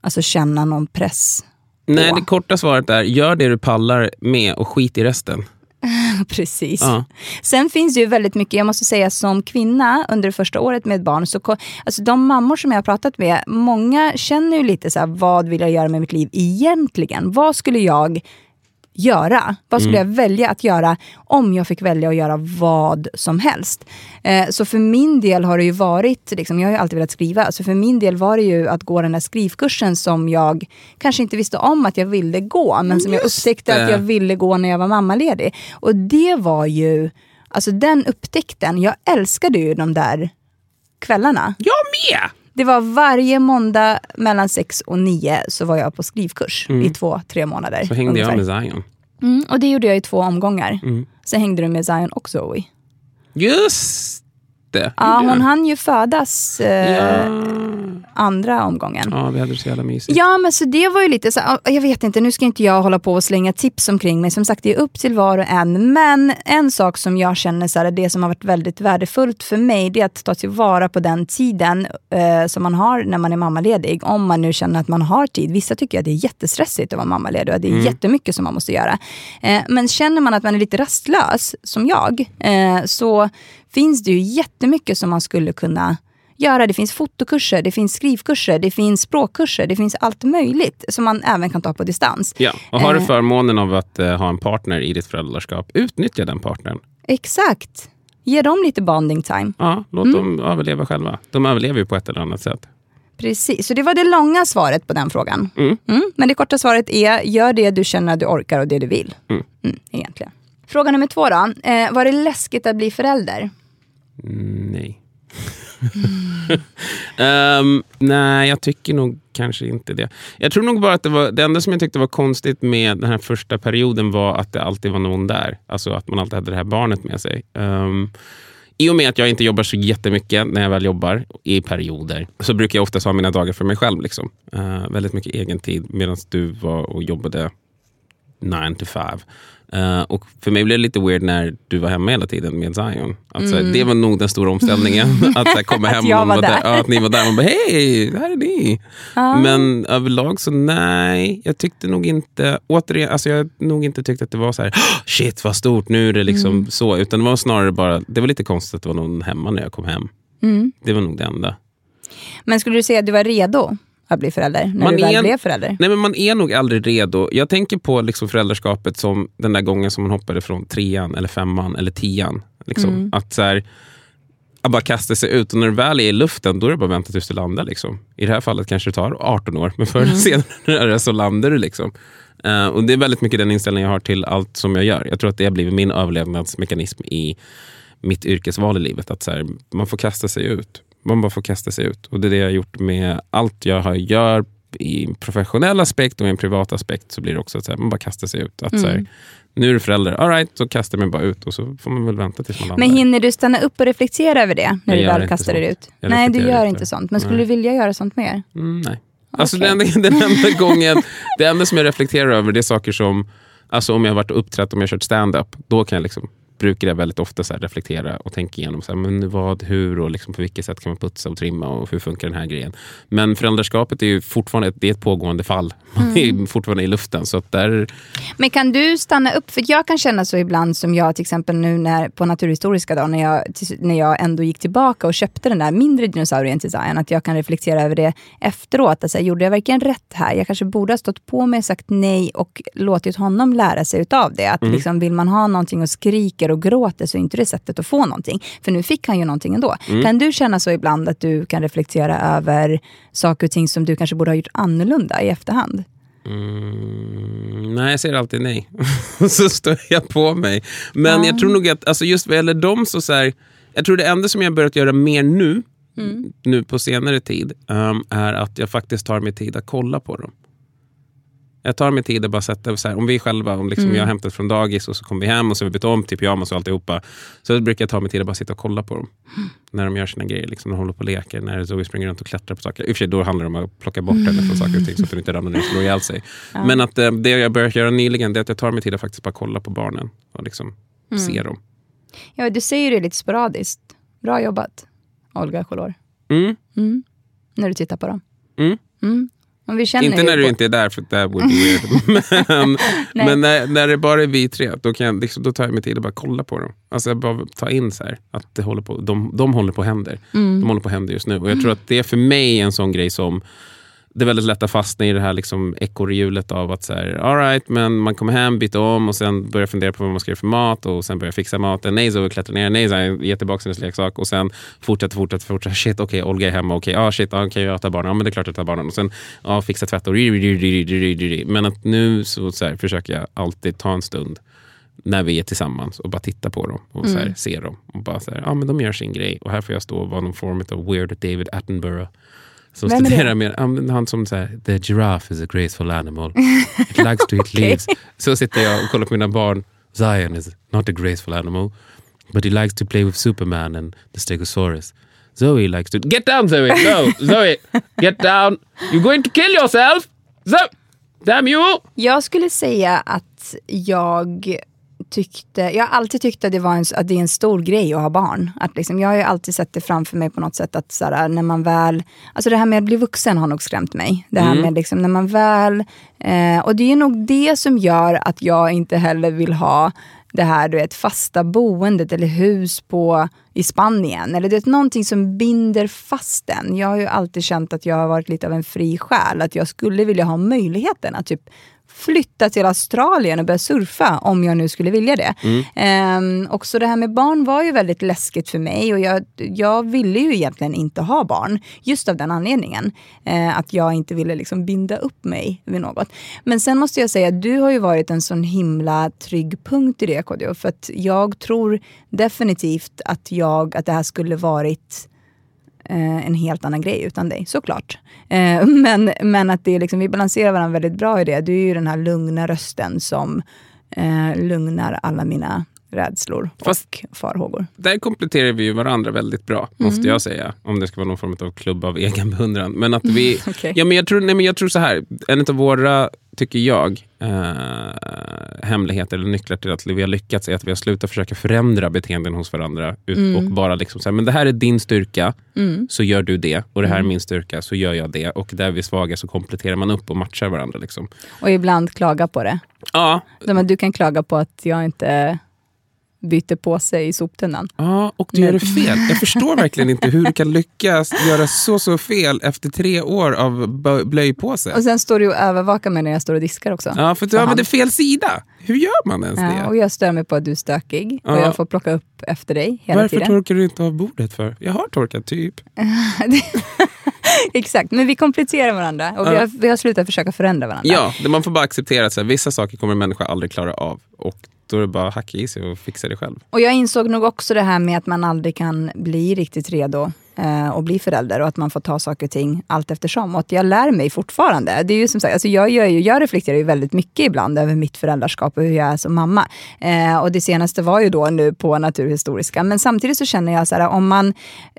alltså, känna någon press Nej, det korta svaret är gör det du pallar med och skit i resten. Precis. Ja. Sen finns det ju väldigt mycket, jag måste säga som kvinna under första året med barn, så alltså de mammor som jag har pratat med, många känner ju lite så här, vad vill jag göra med mitt liv egentligen? Vad skulle jag göra? Vad skulle jag välja att göra om jag fick välja att göra vad som helst? Eh, så för min del har det ju varit, liksom, jag har ju alltid velat skriva, så för min del var det ju att gå den här skrivkursen som jag kanske inte visste om att jag ville gå, men som jag Just upptäckte att det. jag ville gå när jag var mammaledig. Och det var ju, alltså den upptäckten, jag älskade ju de där kvällarna. Jag med! Det var varje måndag mellan sex och nio så var jag på skrivkurs i två, tre månader. Så hängde jag ungefär. med Zion. Mm, och det gjorde jag i två omgångar. Mm. Sen hängde du med Zion och Zoe. Just det? Ja, hon hann ju födas eh, Ja. andra omgången. ja, vi hade det så jävla mysigt. Ja, men så det var ju lite så ja, jag vet inte, nu ska inte jag hålla på och slänga tips omkring mig. Som sagt, det är upp till var och en. Men en sak som jag känner, så här, det som har varit väldigt värdefullt för mig, det är att ta tillvara på den tiden eh, som man har när man är mammaledig. Om man nu känner att man har tid. Vissa tycker att det är jättestressigt att vara mammaledig och det är jättemycket som man måste göra. Eh, men känner man att man är lite rastlös, som jag, eh, så finns det ju jättemycket som man skulle kunna göra. Det finns fotokurser, det finns skrivkurser, det finns språkkurser, det finns allt möjligt som man även kan ta på distans. Ja, och har du Eh. förmånen av att eh, ha en partner i ditt föräldraskap, utnyttja den partnern. Exakt. Ge dem lite bonding time. Ja, låt Mm. dem överleva själva. De överlever ju på ett eller annat sätt. Precis, så det var det långa svaret på den frågan. Mm. Men det korta svaret är, gör det du känner att du orkar och det du vill. Mm. Mm, egentligen. Fråga nummer två då. Eh, var det läskigt att bli förälder? Mm, nej. um, nej, jag tycker nog kanske inte det. Jag tror nog bara att det var det enda som jag tyckte var konstigt med den här första perioden var att det alltid var någon där. Alltså att man alltid hade det här barnet med sig. Um, I och med att jag inte jobbar så jättemycket när jag väl jobbar i perioder så brukar jag ofta ha mina dagar för mig själv. Liksom. Uh, väldigt mycket egen tid medan du var och jobbade 9 to 5. Uh, och för mig blev det lite weird när du var hemma hela tiden med Zion. Att, här, Det var nog den stora omställningen. att så här, komma hem Mm. Att jag och var där. Ja, att ni var där. Man bara, hej, här är ni. Men överlag så nej, jag tyckte nog inte, återigen, alltså jag nog inte tyckt att det var så här, "Oh, shit vad stort, nu är det liksom Mm. så. Utan det var snarare bara, det var lite konstigt att det var någon hemma när jag kom hem. Mm. Det var nog det enda. Men skulle du säga att du var redo att bli förälder? När Man du väl är- blev förälder? Nej men man är nog aldrig redo. Jag tänker på liksom föräldraskapet som den där gången som man hoppade från trean, eller femman eller tian. Liksom. Att så här, att bara kasta sig ut och när du väl är i luften då är det bara att vänta tills du landar. Liksom. I det här fallet kanske det tar 18 år, men förr eller senare så landar du. Liksom. Eh, och Det är väldigt mycket den inställningen jag har till allt som jag gör. Jag tror att det har blivit min överlevnadsmekanism i mitt yrkesval i livet. Att så här, man får kasta sig ut. Man bara får kasta sig ut. Och det är det jag har gjort med allt jag har gör i en professionell aspekt och i en privat aspekt så blir det också att man bara kastar sig ut. Att så här, nu är du förälder, all right, så kastar jag mig bara ut och så får man väl vänta tills man landar. Men hinner du stanna upp och reflektera över det när Jag du väl kastar dig ut? Jag Nej, du gör inte. sånt. Men skulle Nej. du vilja göra sånt mer? Mm, nej. Alltså Okej. den, enda, den enda gången, det enda som jag reflekterar över det är saker som, alltså om jag har varit uppträtt, om jag har kört stand-up, då kan jag liksom, brukar jag väldigt ofta så reflektera och tänka igenom så här, men vad, hur och liksom på vilket sätt kan man putsa och trimma och hur funkar den här grejen. Men föräldraskapet är ju fortfarande ett, det är ett pågående fall. Man är fortfarande i luften. Så att där, Men kan du stanna upp? För jag kan känna så ibland som jag till exempel nu när, på Naturhistoriska dagen när jag, när jag ändå gick tillbaka och köpte den där mindre dinosaurien till Zion. Att jag kan reflektera över det efteråt. Alltså, gjorde jag verkligen rätt här? Jag kanske borde ha stått på mig, sagt nej och låtit honom lära sig utav det. Att liksom, vill man ha någonting och skriker och gråter så är inte det sättet att få någonting. För nu fick han ju någonting ändå. Kan du känna så ibland att du kan reflektera över saker och ting som du kanske borde ha gjort annorlunda i efterhand? Mm, nej, jag säger alltid nej. så står jag på mig. Men jag tror nog att alltså just vad gäller dem så, så här, jag tror det enda som jag börjat göra mer nu, nu på senare tid, um, är att jag faktiskt tar mig tid att kolla på dem. Jag tar mig tid att bara sätta, så här, om vi själva, om liksom jag har hämtat från dagis och så kommer vi hem och så har vi bytt om till pyjamas och alltihopa. Så brukar jag ta mig tid att bara sitta och kolla på dem. När de gör sina grejer, liksom, när de håller på och leker, när Zoe springer runt och klättrar på saker. I och för sig då handlar det om att plocka bort henne från saker och ting så att hon inte ramlar ner och slår ihjäl sig. Men att eh, det jag börjat göra nyligen det är att jag tar mig tid att faktiskt bara kolla på barnen och liksom se dem. Ja, du säger det lite sporadiskt. Bra jobbat, Olga Cholor. Mm. Mm. När du tittar på dem. Mm. Inte när du inte är där, för that would be weird. men men när, när det bara är vi tre, då, kan jag, liksom, då tar jag mig tid att bara kolla på dem. Alltså jag bara ta in så här, att det håller på, de, de håller på händer. Mm. De håller på händer just nu. Och jag tror att det är för mig en sån grej som det är väldigt lätt att fastna i det här liksom ekorrhjulet av att så här, all right, men man kommer hem, byter om och sen börjar fundera på vad man ska göra för mat och sen börjar fixa maten. Nej, så klättrar ner. Nej, så ge tillbaka hennes leksak och sen fortsätter, fortsätter, fortsätter. Shit, okej, Olga är hemma. Okej, ah, shit, ah, okej, jag tar barnen. Ja, men det är klart jag tar barnen. Och sen ah, fixa tvätt och. Men att nu så, så här, försöker jag alltid ta en stund när vi är tillsammans och bara titta på dem och så här, se dem. Och bara så här, ja men de gör sin grej och här får jag stå och vara någon form av weird David Attenborough. Som Vem studerar men han som säger the giraffe is a graceful animal. It likes to eat leaves. Så sitter jag och kollar på mina barn. Zion is not a graceful animal. But he likes to play with Superman and the Stegosaurus. Zoe likes to... Get down Zoe! No! Zoe! Get down! You're going to kill yourself! Zoe! Damn you! Jag skulle säga att jag tyckte, jag har alltid tyckt att det, var en, att det är en stor grej att ha barn. Att liksom, jag har ju alltid sett det framför mig på något sätt att såhär, när man väl, alltså det här med att bli vuxen har nog skrämt mig. Det här med liksom, när man väl, eh, och det är nog det som gör att jag inte heller vill ha det här du vet, fasta boendet eller hus på, i Spanien. Eller det är någonting som binder fast en. Jag har ju alltid känt att jag har varit lite av en fri själ. Att jag skulle vilja ha möjligheten att typ flytta till Australien och börja surfa om jag nu skulle vilja det. Ehm, och så det här med barn var ju väldigt läskigt för mig och jag, jag ville ju egentligen inte ha barn. Just av den anledningen. Eh, att jag inte ville liksom binda upp mig vid något. Men sen måste jag säga, du har ju varit en sån himla trygg punkt i det KDO. För att jag tror definitivt att, jag, att det här skulle varit en helt annan grej utan dig, såklart. Eh, men, men att det är liksom, vi balanserar varandra väldigt bra i det. Du är ju den här lugna rösten som eh, lugnar alla mina rädslor Fast- och farhågor. Där kompletterar vi ju varandra väldigt bra, måste jag säga. Om det ska vara någon form av klubb av egen beundran. Men att vi... Okej. ja, men jag, tror, nej, men jag tror så här, en av våra, tycker jag, eh, hemligheter eller nycklar till att vi har lyckats är att vi har slutat försöka förändra beteenden hos varandra. Ut, Och bara liksom så här, men det här är din styrka, så gör du det. Och det här är min styrka, så gör jag det. Och där vi är svaga så kompletterar man upp och matchar varandra. Liksom. Och ibland klaga på det. Ja, att du kan klaga på att jag inte byter på sig i soptunnan. Ja, och du gör det fel. Jag förstår verkligen inte hur du kan lyckas göra så, så fel efter tre år av blöjpåse. Och sen står du och övervakar mig när jag står och diskar också. Ja, för du använder fel sida. Hur gör man ens Ja, det? och jag stör mig på att du är stökig och Ja. jag får plocka upp efter dig hela Varför tiden. torkar du inte av bordet för? Jag har torkat typ. Exakt, men vi kompletterar varandra och vi, Ja. har, vi har slutat försöka förändra varandra. Ja, man får bara acceptera att så här, vissa saker kommer en människa aldrig klara av. Och då är det bara att hacka i sig och fixa det själv. Och jag insåg nog också det här med att man aldrig kan bli riktigt redo eh, och bli förälder och att man får ta saker och ting allt eftersom. Och att jag lär mig fortfarande. Det är ju som sagt, alltså jag, ju, jag reflekterar ju väldigt mycket ibland över mitt föräldraskap och hur jag är som mamma. Eh, och det senaste var ju då nu på Naturhistoriska. Men samtidigt så känner jag så här, om man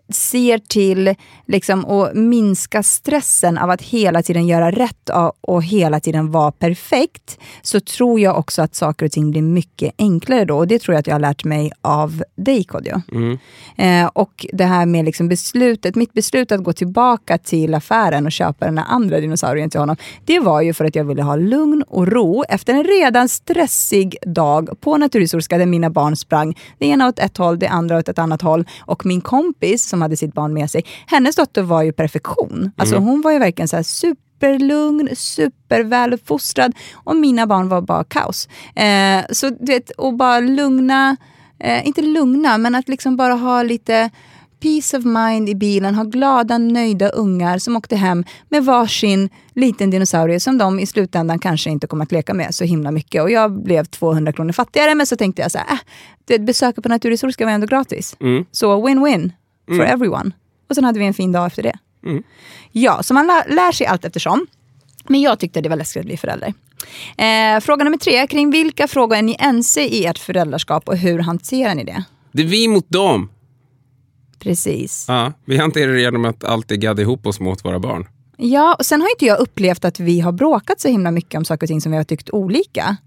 ser till liksom, och minska stressen av att hela tiden göra rätt och, hela tiden vara perfekt, så tror jag också att saker och ting blir mycket enklare då. Och det tror jag att jag har lärt mig av dig Kodjo. Eh, och det här med liksom beslutet, mitt beslut att gå tillbaka till affären och köpa den andra dinosaurien till honom, det var ju för att jag ville ha lugn och ro efter en redan stressig dag på Naturhistoriska där mina barn sprang. Det ena åt ett håll, det andra åt ett annat håll. Och min kompis som hade sitt barn med sig, hennes dotter var ju perfektion. Alltså hon var ju verkligen så här superlugn, superväluppfostrad och mina barn var bara kaos. Eh, så du vet, och bara lugna, eh, inte lugna, men att liksom bara ha lite peace of mind i bilen, ha glada, nöjda ungar som åkte hem med varsin liten dinosaurie som de i slutändan kanske inte kommer att leka med så himla mycket. Och jag blev 200 kronor fattigare, men så tänkte jag så här, äh, besöket på Naturhistoriska var ändå gratis. Så win-win for everyone. Och sen hade vi en fin dag efter det. Ja, så man lär, lär sig allt eftersom. Men jag tyckte det var läskigt att bli förälder. Eh, fråga nummer tre, kring vilka frågor är ni ense i ert föräldraskap och hur hanterar ni det? Det är vi mot dem. Precis. Ja, vi hanterar det genom att alltid gadda ihop oss mot våra barn. Ja, och sen har inte jag upplevt att vi har bråkat så himla mycket om saker och ting som vi har tyckt olika.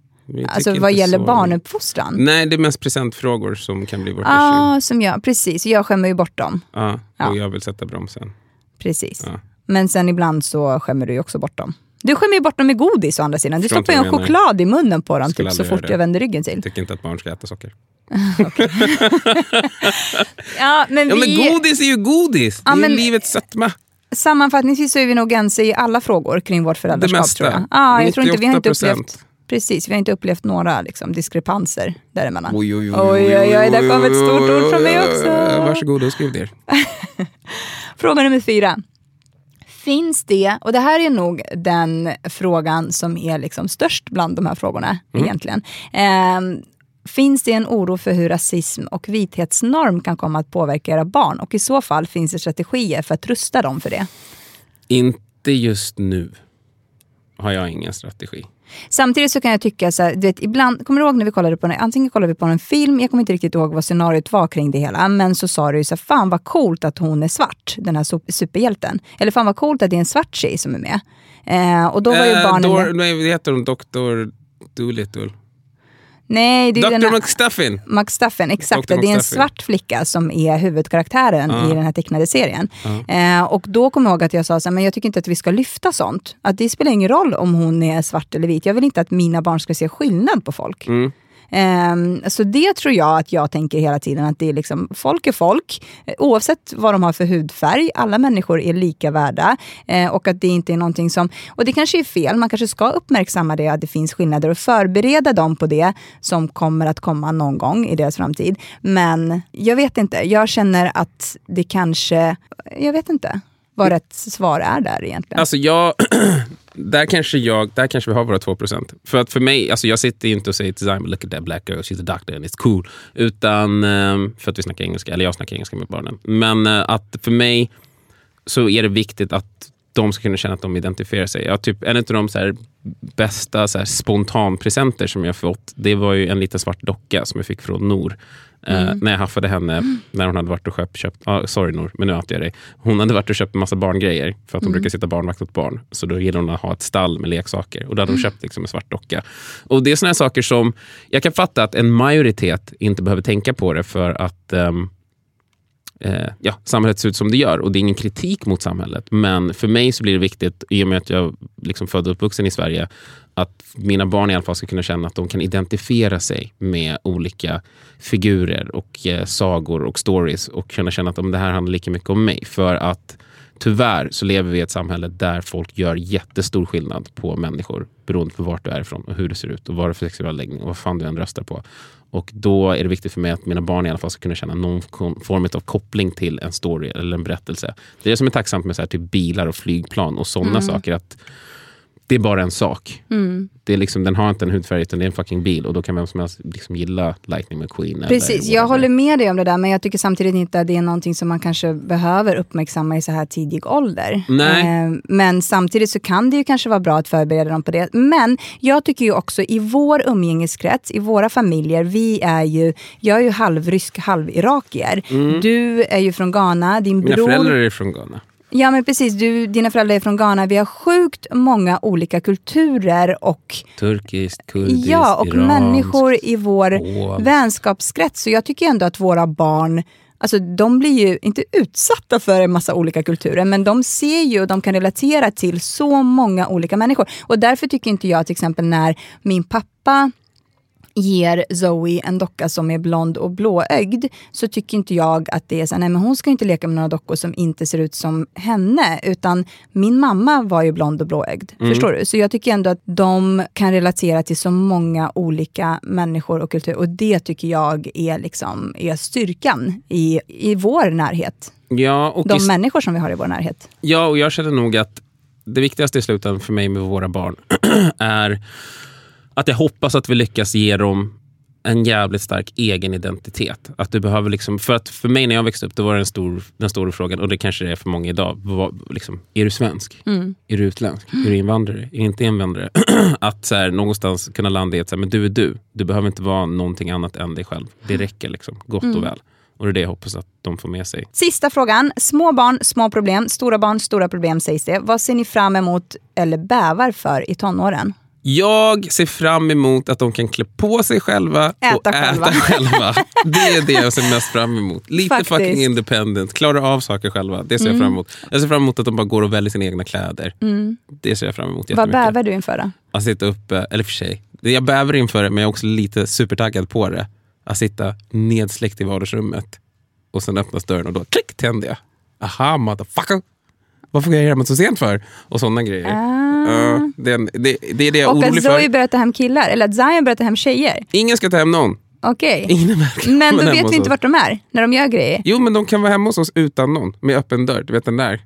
Alltså vad gäller så- barnuppfostran. Nej, det är mest presentfrågor som kan bli vårt issue. Ja, som jag, precis. Jag skämmer ju bort dem. Ja, Ja. och jag vill sätta bromsen. Precis. Ja. Men sen ibland så skämmer du ju också bort dem. Du skämmer ju bort dem med godis å andra sidan. Du stoppar ju en choklad i munnen på dem typ, så fort göra jag det. vänder ryggen till. Jag tycker inte att barn ska äta socker. Ja, men Ja, vi, men godis är ju godis! Ja, det är men- livets sötma. Sammanfattningsvis så är vi nog ense i alla frågor kring vårt föräldraskap. mesta. Tror jag. Ja, jag tror inte, vi har inte 98%. upplevt, precis, vi har inte upplevt några liksom, diskrepanser däremellan. Oj, oj, Oj, oj, oj, där kom ett stort ord från mig också. Varsågod och skriv det. Fråga nummer fyra. Finns det, och det här är nog den frågan som är liksom störst bland de här frågorna egentligen. Ehm, finns det en oro för hur rasism och vithetsnorm kan komma att påverka era barn? Och i så fall, finns det strategier för att rusta dem för det? Inte just nu har jag ingen strategi. Samtidigt så kan jag tycka, så här, du vet, ibland, kommer du ihåg när vi kollade på den, antingen kollade vi på en film, jag kommer inte riktigt ihåg vad scenariot var kring det hela, men så sa du ju så här, fan vad coolt att hon är svart, den här sup- superhjälten. Eller fan vad coolt att det är en svart tjej som är med. Eh, och då var ju Eh, barnen... Dor, nej, heter hon? Dr. Dolittle. Nej, det är Dr. McStuffin. McStuffen, exakt. Dr. Det är en McStuffin. svart flicka som är huvudkaraktären Ja. i den här tecknade serien. Ja. Eh, och då kommer jag ihåg att jag sa så här, men jag tycker inte att vi ska lyfta sånt. Att det spelar ingen roll om hon är svart eller vit. Jag vill inte att mina barn ska se skillnad på folk. Mm. Ehm, så det tror jag att jag tänker hela tiden, att det är liksom, folk är folk, eh, oavsett vad de har för hudfärg. Alla människor är lika värda. Eh, och att det inte är någonting som, och det kanske är fel, man kanske ska uppmärksamma det, att det finns skillnader och förbereda dem på det som kommer att komma någon gång i deras framtid. Men jag vet inte, jag känner att det kanske, jag vet inte vad rätt svar är där egentligen. Alltså jag, där kanske jag, där kanske vi har våra 2 procent. För att för mig, alltså jag sitter ju inte och säger till Simon, look at that black girl, she's a doctor and it's cool. Utan, ehm, för att vi snackar engelska, eller jag snackar engelska med barnen. Men eh, att för mig så är det viktigt att de ska kunna känna att de identifierar sig. Jag, typ, en av de så här, bästa så här, spontanpresenter som jag fått, det var ju en liten svart docka som jag fick från Nor. Eh, när jag haffade henne när hon hade varit och köpt, köpt ah, sorry Nor, men nu outar jag dig. Hon hade varit och köpt en massa barngrejer för att hon brukar sitta barnvakt åt barn. Så då gillar hon att ha ett stall med leksaker och då hade hon köpt liksom en svart docka. Och det är såna här saker som, jag kan fatta att en majoritet inte behöver tänka på det för att ehm, eh, ja, samhället ser ut som det gör. Och det är ingen kritik mot samhället. Men för mig så blir det viktigt, i och med att jag liksom född och uppvuxen i Sverige, att mina barn i alla fall ska kunna känna att de kan identifiera sig med olika figurer och eh, sagor och stories och kunna känna att om det här handlar lika mycket om mig. För att tyvärr så lever vi i ett samhälle där folk gör jättestor skillnad på människor beroende på vart du är ifrån och hur du ser ut och vad du för sexuell läggning och vad fan du än röstar på. Och då är det viktigt för mig att mina barn i alla fall ska kunna känna någon form av koppling till en story eller en berättelse. Det är det som är tacksamt med så här, typ bilar och flygplan och sådana saker. att Det är bara en sak. Det är liksom, den har inte en hudfärg utan det är en fucking bil och då kan vem som helst liksom gilla Lightning McQueen. Precis, jag håller med dig om det där, men jag tycker samtidigt inte att det är någonting som man kanske behöver uppmärksamma i så här tidig ålder. Nej. Eh, men samtidigt så kan det ju kanske vara bra att förbereda dem på det. Men jag tycker ju också i vår umgängeskrets, i våra familjer, vi är ju, jag är ju halvrysk, halvirakier. Du är ju från Ghana, din Mm. Mina bror... föräldrar är från Ghana. Ja men precis, du, dina föräldrar är från Ghana. Vi har sjukt många olika kulturer och Turkiskt, kurdiskt, Ja, och iranskt. människor i vår polskt. vänskapskrets. Så jag tycker ändå att våra barn, alltså de blir ju inte utsatta för en massa olika kulturer, men de ser ju och de kan relatera till så många olika människor. Och därför tycker inte jag till exempel när min pappa ger Zoe en docka som är blond och blåögd så tycker inte jag att det är så nej men hon ska inte leka med några dockor som inte ser ut som henne. Utan min mamma var ju blond och blåögd. Förstår du? Så jag tycker ändå att de kan relatera till så många olika människor och kulturer. Och det tycker jag är, liksom, är styrkan i, i vår närhet. Ja, och De i, människor som vi har i vår närhet. ja, och jag känner nog att det viktigaste i slutändan för mig med våra barn är att jag hoppas att vi lyckas ge dem en jävligt stark egen identitet. Att du behöver liksom, för att för mig när jag växte upp, då var det en stor, den stora frågan, och det kanske det är för många idag. Vad, liksom, är du svensk? Är du utländsk? Är du invandrare? Är du inte invandrare? att så här, någonstans kunna landa i att så här, men du är du. Du behöver inte vara någonting annat än dig själv. Det räcker liksom, gott och väl. Och det är det jag hoppas att de får med sig. Sista frågan. Små barn, små problem. Stora barn, stora problem sägs det. Vad ser ni fram emot eller bävar för i tonåren? Jag ser fram emot att de kan klä på sig själva Äta och själva. äta själva. Det är det jag ser mest fram emot. Lite Faktiskt. Mm. fucking independent, klara av saker själva. Det ser jag fram emot. Jag ser fram emot att de bara går och väljer sina egna kläder. Det ser jag fram emot Vad bävar du inför då? Att sitta uppe, eller för sig, jag bävar inför det men jag är också lite supertaggad på det. Att sitta nedsläckt i vardagsrummet och sen öppnas dörren och då klick tänder jag. Aha motherfucker! Varför går jag hemma så sent för? Och sådana grejer. Ja, det, det, det är det jag är Ah. Och att orolig Zoe för. börjar ta hem killar, eller att Zion börjar ta hem tjejer. Ingen ska ta hem någon. Okej. Välkommen Men då vet vi inte vart de är, när de gör grejer. Jo, men de kan vara hemma hos oss utan någon. Med öppen dörr. Du vet den där.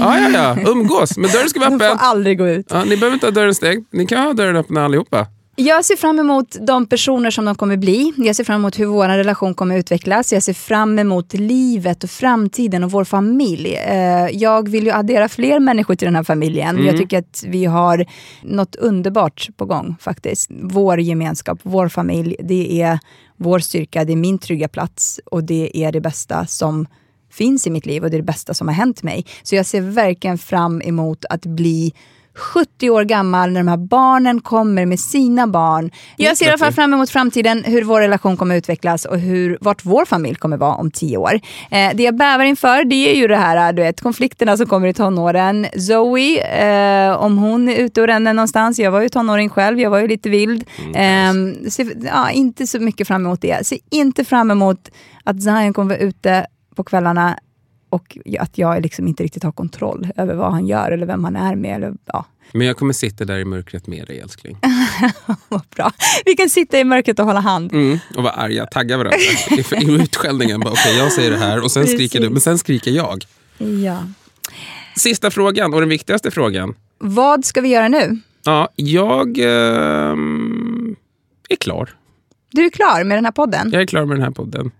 Ja, ja, ja. Umgås. Men dörren ska vara De får öppen. aldrig gå ut. Ja, ni behöver inte ha dörren stängd. Ni kan ha dörren öppen allihopa. Jag ser fram emot de personer som de kommer bli. Jag ser fram emot hur vår relation kommer utvecklas. Jag ser fram emot livet och framtiden och vår familj. Eh, jag vill ju addera fler människor till den här familjen. Mm. Jag tycker att vi har något underbart på gång faktiskt. Vår gemenskap, vår familj, det är vår styrka, det är min trygga plats och det är det bästa som finns i mitt liv och det är det bästa som har hänt mig. Så jag ser verkligen fram emot att bli 70 år gammal när de här barnen kommer med sina barn. Jag ser i alla fall fram emot framtiden, hur vår relation kommer utvecklas och hur, vart vår familj kommer vara om 10 år. Eh, det jag bävar inför det är ju det här, du vet, konflikterna som kommer i tonåren. Zoe, eh, om hon är ute och ränner någonstans, jag var ju tonåring själv, jag var ju lite vild. Eh, ser, ja, inte så mycket fram emot det. Ser inte fram emot att Zion kommer vara ute på kvällarna och att jag liksom inte riktigt har kontroll över vad han gör eller vem han är med. Eller, ja, Men jag kommer sitta där i mörkret med dig älskling. vad bra. Vi kan sitta i mörkret och hålla hand. Mm, och vara arga, tagga varandra. I, utskällningen, bara, okej jag säger det här och sen skriker du, men sen skriker jag. Ja. Sista frågan och den viktigaste frågan. Vad ska vi göra nu? Ja, jag ehm, är klar. Du är klar med den här podden? Jag är klar med den här podden.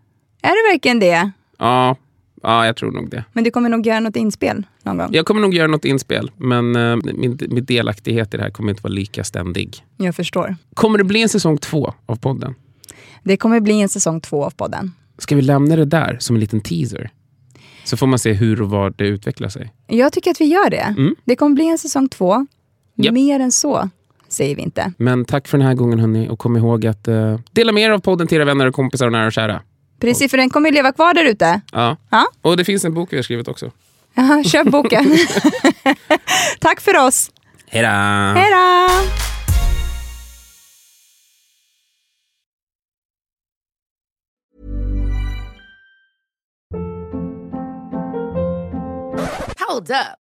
Är du verkligen det? Ja, ja jag tror nog det. Men du kommer nog göra något inspel någon gång? Jag kommer nog göra något inspel, men eh, min, min delaktighet i det här kommer inte vara lika ständig. Jag förstår. Kommer det bli en säsong två av podden? Det kommer bli en säsong två av podden. Ska vi lämna det där som en liten teaser? Så får man se hur och var det utvecklar sig. Jag tycker att vi gör det. Mm. Det kommer bli en säsong två. Japp. Mer än så säger vi inte. Men tack för den här gången hörni och kom ihåg att eh, dela med er av podden till era vänner och kompisar och nära och kära. Precis, för den kommer ju leva kvar där ute. Ja. Ja. Och det finns en bok vi har skrivit också. Jaha, köp boken. Tack för oss. Hej då! Hej då! Hold up.